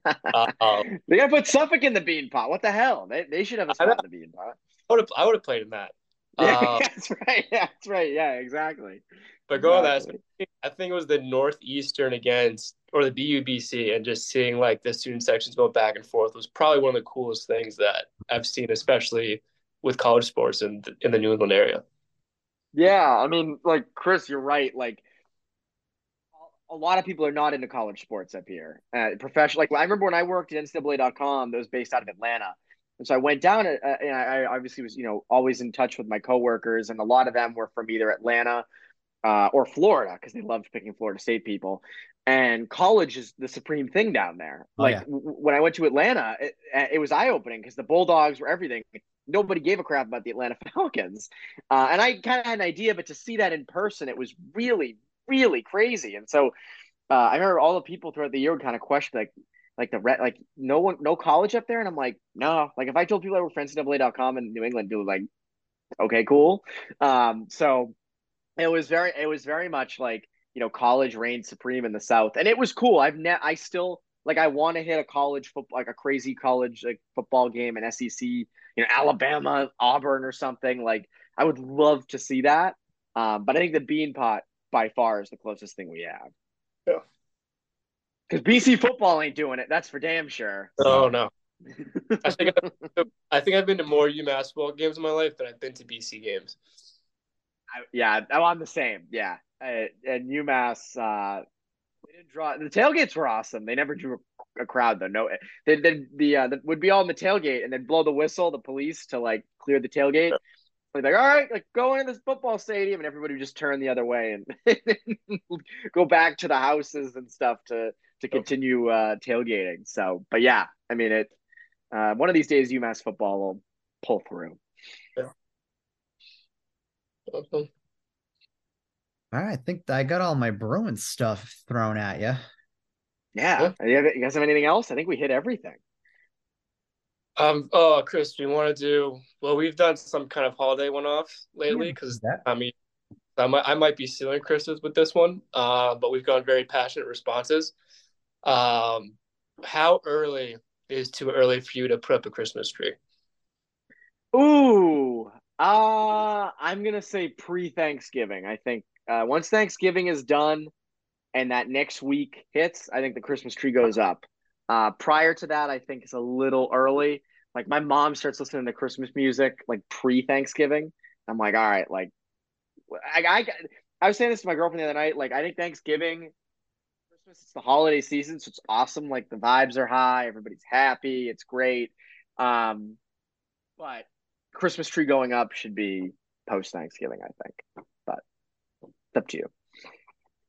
C: uh, um, they gotta put Suffolk in the bean pot. What the hell? They, they should have a spot in the bean pot.
B: I would have I would have played in that.
C: Yeah, um, that's right. Yeah, that's right. Yeah, exactly.
B: But going exactly. that, I think it was the Northeastern against or the BUBC, and just seeing like the student sections go back and forth was probably one of the coolest things that I've seen, especially with college sports in the, in the New England area.
C: Yeah, I mean, like Chris, you're right. Like a lot of people are not into college sports up here. Uh, professional, like I remember when I worked at NCAA.com, that was based out of Atlanta. And so I went down, uh, and I obviously was, you know, always in touch with my coworkers, and a lot of them were from either Atlanta uh, or Florida because they loved picking Florida State people. And college is the supreme thing down there. Oh, like yeah. w- when I went to Atlanta, it, it was eye opening because the Bulldogs were everything. Nobody gave a crap about the Atlanta Falcons, uh, and I kind of had an idea, but to see that in person, it was really, really crazy. And so uh, I remember all the people throughout the year would kind of question like, like the red, like no one, no college up there, and I'm like, no. Like if I told people I were for NCAA.com in New England, people like, okay, cool. Um, so it was very it was very much like you know college reigned supreme in the south. And it was cool. I've ne- i still like i want to hit a college football like a crazy college like football game in sec you know alabama auburn or something. Like i would love to see that. Um, but i think the beanpot by far is the closest thing we have.
B: Yeah.
C: Because bc football ain't doing it that's for damn sure.
B: Oh no. I think I've, I think I've been to more UMass football games in my life than I've been to BC games.
C: I, yeah, I'm on the same. Yeah, I, and UMass, uh, they didn't draw. The tailgates were awesome. They never drew a, a crowd though. No, they, they the uh, the, would be all in the tailgate, and then blow the whistle, the police to like clear the tailgate. They'd be like, all right, like go into this football stadium, and everybody would just turn the other way and go back to the houses and stuff to to continue uh, tailgating. So, but yeah, I mean it. Uh, one of these days, UMass football will pull through.
B: Yeah. Awesome.
A: All right, I think I got all my Bruins stuff thrown at you.
C: Yeah. yeah. You guys have anything else? I think we hit everything.
B: Um. Oh, Chris, we want to do well. We've done some kind of holiday one off lately because yeah, I mean, I might I might be stealing Chris's with this one. Uh, but we've gotten very passionate responses. Um, how early is too early for you to put up a Christmas tree?
C: Ooh, uh, I'm gonna say pre Thanksgiving. I think uh, once Thanksgiving is done and that next week hits, I think the Christmas tree goes up. Uh, prior to that, I think it's a little early. Like my mom starts listening to Christmas music like pre Thanksgiving. I'm like, all right, like I, I I was saying this to my girlfriend the other night. Like I think Thanksgiving, Christmas, it's the holiday season, so it's awesome. Like the vibes are high, everybody's happy, it's great. Um, but Christmas tree going up should be post Thanksgiving, I think. But it's up to you.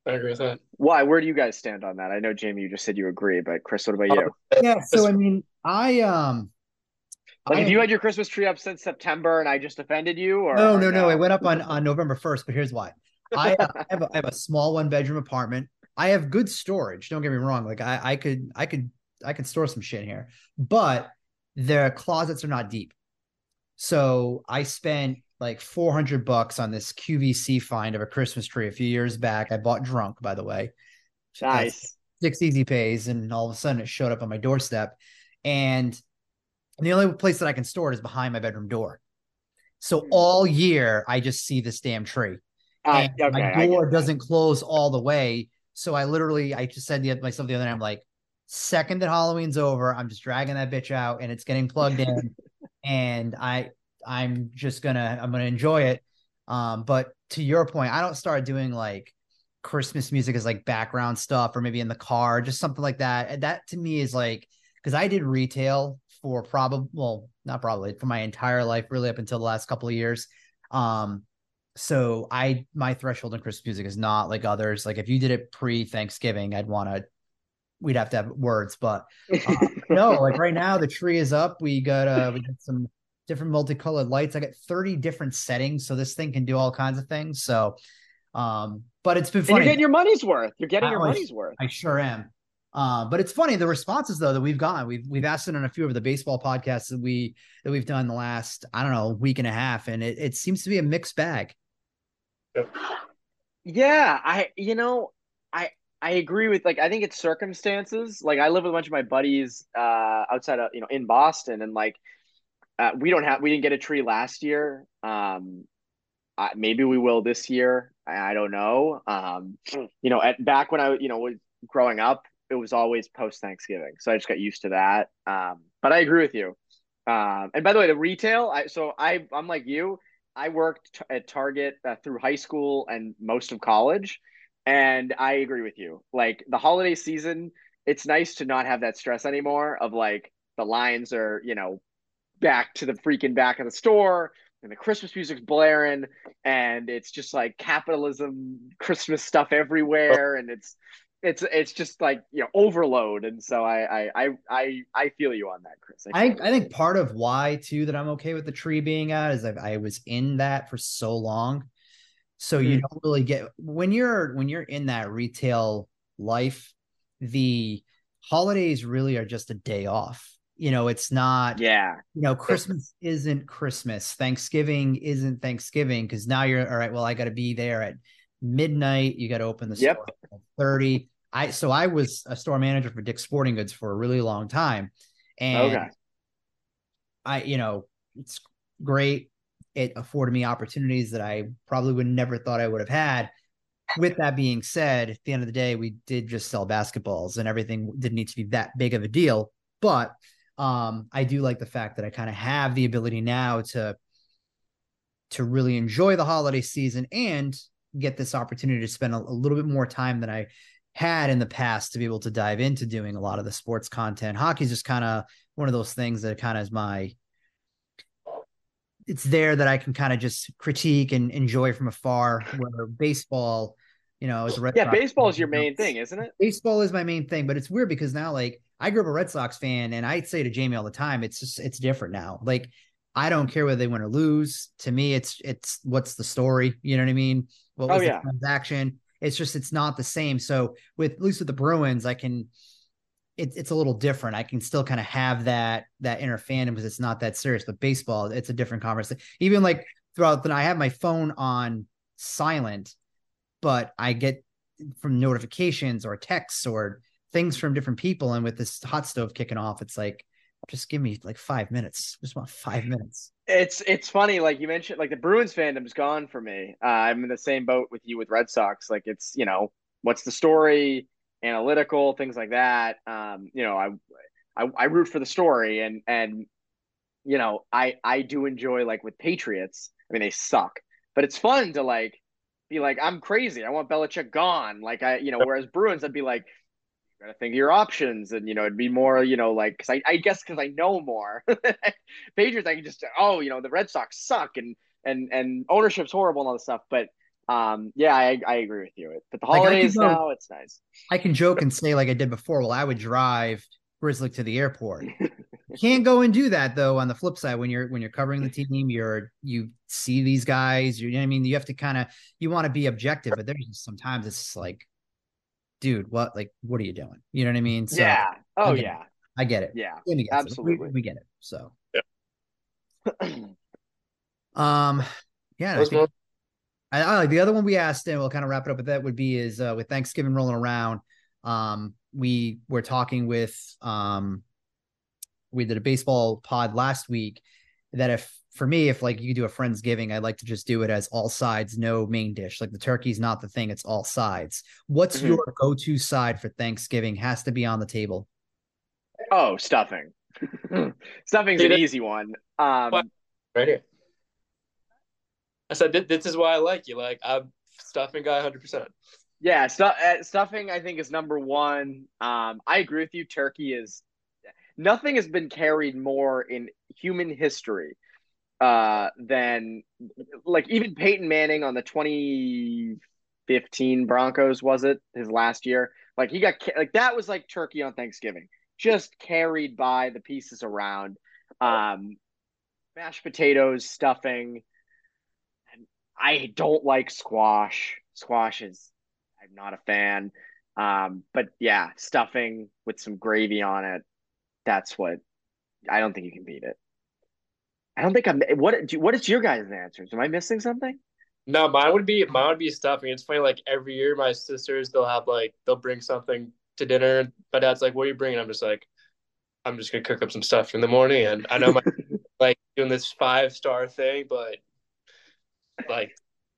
B: I agree with that.
C: Why? Where do you guys stand on that? I know Jamie, you just said you agree, but Chris, what about you?
A: Yeah, so I mean, I um
C: like, I, have you had your Christmas tree up since September, and I just offended you? Or
A: no, no, no, no. It went up on on November first, but here's why. I, uh, I, have a, I have a small one bedroom apartment. I have good storage. Don't get me wrong. Like I, I could, I could, I could store some shit here, but the closets are not deep. So I spent like 400 bucks on this QVC find of a Christmas tree a few years back. I bought drunk, by the way.
C: Nice.
A: Six easy pays, and all of a sudden it showed up on my doorstep. And the only place that I can store it is behind my bedroom door. So hmm. all year I just see this damn tree. Uh, okay, my door doesn't close all the way. So I literally, I just said to myself the other night, I'm like, second that Halloween's over, I'm just dragging that bitch out and it's getting plugged in. and I I'm just gonna I'm gonna enjoy it. Um, but to your point, I don't start doing like Christmas music as like background stuff or maybe in the car, just something like that. That to me is like because I did retail for probably well, not probably for my entire life, really up until the last couple of years. Um, so I my threshold in Christmas music is not like others. Like if you did it pre Thanksgiving, I'd want to we'd have to have words, but uh, no, like right now the tree is up. We got uh we got some different multicolored lights. I got 30 different settings, so this thing can do all kinds of things. So um, but it's been funny.
C: And you're getting your money's worth. You're getting your money's worth.
A: I sure am. Uh, but it's funny the responses though that we've gotten. We've we've asked it on a few of the baseball podcasts that we that we've done the last I don't know week and a half, and it, it seems to be a mixed bag. Yep.
C: Yeah, I you know I I agree with like I think it's circumstances. Like I live with a bunch of my buddies uh outside of you know in Boston and like uh, we don't have we didn't get a tree last year. Um uh, maybe we will this year. I, I don't know. Um you know at back when I you know was growing up it was always post Thanksgiving. So I just got used to that. Um but I agree with you. Um and by the way the retail I so I I'm like you I worked t- at Target uh, through high school and most of college. And I agree with you. Like the holiday season, it's nice to not have that stress anymore of like the lines are, you know, back to the freaking back of the store and the Christmas music's blaring and it's just like capitalism, Christmas stuff everywhere. And it's, it's it's just like you know overload and so I I I I feel you on that Chris
A: I, I, I think part of why too that I'm okay with the tree being out is I, I was in that for so long so mm-hmm. you hmm. don't really get when you're when you're in that retail life the holidays really are just a day off you know it's not
C: yeah
A: you know christmas isn't christmas thanksgiving isn't thanksgiving because now you're all right well i got to be there at midnight. You got to open the yep. store at 30. I so I was a store manager for Dick's Sporting Goods for a really long time. And okay. I, you know, it's great. It afforded me opportunities that I probably would never thought I would have had. With that being said, at the end of the day, we did just sell basketballs and everything didn't need to be that big of a deal. But um, I do like the fact that I kind of have the ability now to to really enjoy the holiday season and get this opportunity to spend a, a little bit more time than I had in the past to be able to dive into doing a lot of the sports content. Hockey's just kind of one of those things that kind of is my it's there that I can kind of just critique and enjoy from afar. Where baseball, you know, is a
C: Red yeah, Sox baseball fan, is your main thing, isn't it?
A: Baseball is my main thing, but it's weird because now, like, I grew up a Red Sox fan, and I say to Jamie all the time, it's just it's different now. Like, I don't care whether they win or lose. To me, it's it's what's the story. You know what I mean? What oh, was
C: Oh, yeah.
A: the transaction? It's just it's not the same. So with at least with the Bruins, I can it's it's a little different. I can still kind of have that that inner fandom because it's not that serious. But baseball, it's a different conversation. Even like throughout the night, I have my phone on silent, but I get from notifications or texts or things from different people. And with this hot stove kicking off, it's like just give me like five minutes. Just want five minutes.
C: It's it's funny, like you mentioned, like the Bruins fandom's gone for me. Uh, I'm in the same boat with you with Red Sox. Like it's you know what's the story, analytical things like that. Um, you know, I, I I root for the story, and and you know I I do enjoy like with Patriots. I mean they suck, but it's fun to like be like I'm crazy. I want Belichick gone. Like I you know whereas Bruins I'd be like gotta think of your options and you know it'd be more you know like because I, I guess because i know more patriots i can just oh you know the red sox suck and and and ownership's horrible and all this stuff but um yeah i, I agree with you but the
A: Like, I could
C: holidays
A: go-
C: now it's nice
A: I can joke and say like I did before. Well, I would drive Grizzly to the airport. Can't go and do that though. On the flip side, when you're when you're covering the team, you're you see these guys. You know what I mean. You have to kind of you want to be objective, but there's just sometimes it's just like, dude, what like what are you doing? You know what I mean? So
C: yeah oh
A: Okay.
C: yeah
A: I get it.
C: yeah
A: Jamie gets it. We-
C: absolutely.
A: we, get it. So
B: Yeah.
A: um, yeah, I
B: Those
A: think
B: ones-
A: I, I like the other one we asked, and we'll kind of wrap it up with that. Would be is uh, with Thanksgiving rolling around. Um, we were talking with um, we did a baseball pod last week. That if for me, if like you do a friendsgiving, I'd like to just do it as all sides, no main dish. Like the turkey's not the thing; it's all sides. What's
C: Mhm.
A: your go-to side for Thanksgiving? Has to be on the table.
C: oh stuffing stuffing's an easy one um
B: right here. I said this is why I like you. Like I'm stuffing guy, hundred percent.
C: Yeah, stu- uh, stuffing I think is number one. Um, I agree with you. Turkey is nothing has been carried more in human history uh, than like even Peyton Manning on the 2015 Broncos was it his last year? Like he got like that was like turkey on Thanksgiving, just carried by the pieces around. Um, mashed potatoes, stuffing. I don't like squash. Squash is I'm not a fan. Um, but yeah, stuffing with some gravy on it. That's what I don't think you can beat it. I don't think I'm. What? do- What is your guys' answers? Am I missing something?
B: No, mine would be mine would be stuffing. It's funny. Like every year, my sisters they'll have like they'll bring something to dinner. My dad's like, "What are you bringing?" I'm just like, "I'm just gonna cook up some stuff in the morning." And I know my like doing this five star thing, but like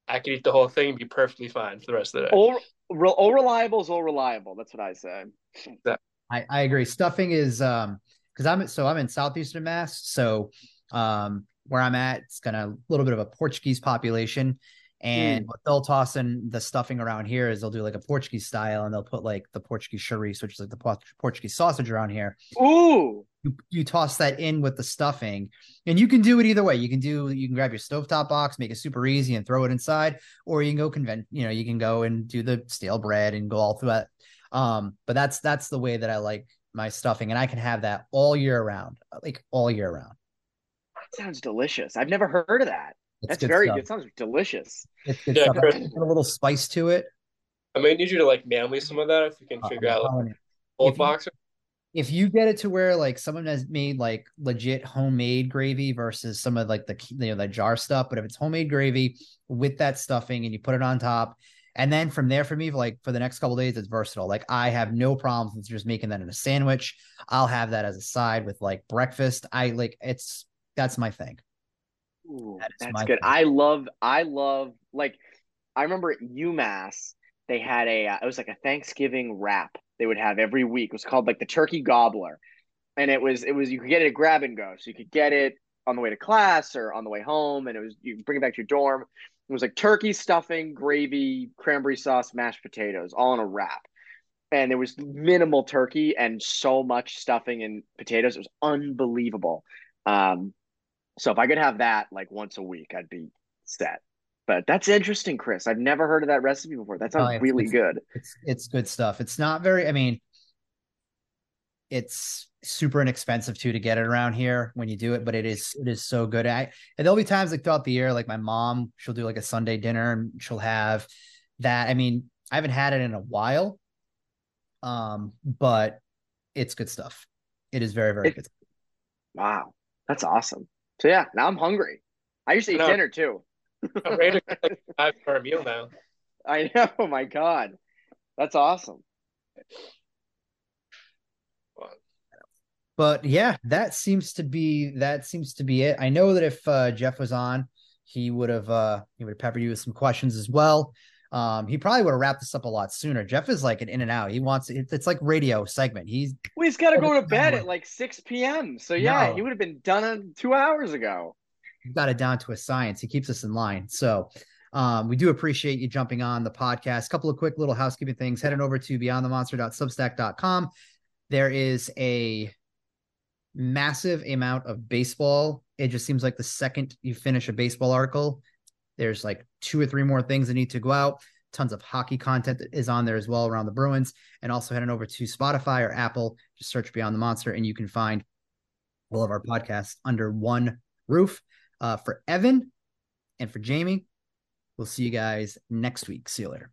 B: I could eat the whole thing and be perfectly fine for the rest of the day.
C: All, re- all reliable is all reliable. That's what I say.
A: I, I agree. Stuffing is um because I'm so I'm in southeastern Mass, so um where I'm at, it's kind of a little bit of a Portuguese population. And what they'll toss in the stuffing around here is they'll do like a Portuguese style, and they'll put like the Portuguese chorizo, which is like the Portuguese sausage around here.
C: Ooh,
A: You, you toss that in with the stuffing, and you can do it either way. You can do you can grab your stovetop box, make it super easy, and throw it inside, or you can go convent. You know, you can go and do the stale bread and go all through that. Um, but that's that's the way that I like my stuffing, and I can have that all year round, like all year round.
C: that sounds delicious. I've never heard of that.
A: It's
C: That's
A: good
C: very
A: stuff.
C: good. Sounds delicious.
A: It's good
B: Yeah,
A: stuff.
B: Chris.
A: Add a little spice to it.
B: I may need you to like mail me some of that if you can
A: Uh,
B: figure
A: I'm
B: out like, old
A: If you-
B: box.
A: If you get it to where like someone has made like legit homemade gravy versus some of like the you know the jar stuff, but if it's homemade gravy with that stuffing and you put it on top, and then from there for me, like for the next couple days, it's versatile. Like I have no problems with just making that in a sandwich. I'll have that as a side with like breakfast. I like it's that's my thing.
C: Ooh,
A: That
C: that's good.
A: thing.
C: I love, I love, like, I remember at UMass, they had a, uh, it was like a Thanksgiving wrap they would have every week. It was called like the turkey gobbler. And it was, it was, you could get it at grab and go. So you could get it on the way to class or on the way home. And it was, you bring it back to your dorm. It was like turkey stuffing, gravy, cranberry sauce, mashed potatoes, all in a wrap. And there was minimal turkey and so much stuffing and potatoes. It was unbelievable. Um, so if I could have that like once a week, I'd be set. But that's interesting, Chris. I've never heard of that recipe before. That sounds
A: Oh, it's-
C: really
A: it's-
C: good.
A: It's it's good stuff. It's not very. I mean, it's super inexpensive too to get it around here when you do it, but it is it is so good. I and there'll be times like throughout the year, like my mom, she'll do like a Sunday dinner and she'll have that. I mean, I haven't had it in a while, um, but it's good stuff. It is very very it, good.
C: Wow, that's awesome. So yeah, now I'm hungry. I used to eat dinner too.
B: I'm ready to have for a meal now.
C: I know. Oh my god, that's awesome.
A: But yeah, that seems to be that seems to be it. I know that if uh, Jeff was on, he would have uh, he would have peppered you with some questions as well. Um, he probably would have wrapped this up a lot sooner. Jeff is like an in and out. He wants it's like radio segment. He's
C: well, he's got to go to bed at like six p.m. So yeah, no. he would have been done two hours ago.
A: He got it down to a science. He keeps us in line. So um, we do appreciate you jumping on the podcast. A couple of quick little housekeeping things. Heading over to beyondthemonster.substack.com. There is a massive amount of baseball. It just seems like the second you finish a baseball article, there's like two or three more things that need to go out. Tons of hockey content is on there as well around the Bruins. And also heading over to Spotify or Apple, just search Beyond the Monster and you can find all of our podcasts under one roof. Uh, for Evan and for Jamie, we'll see you guys next week. See you later.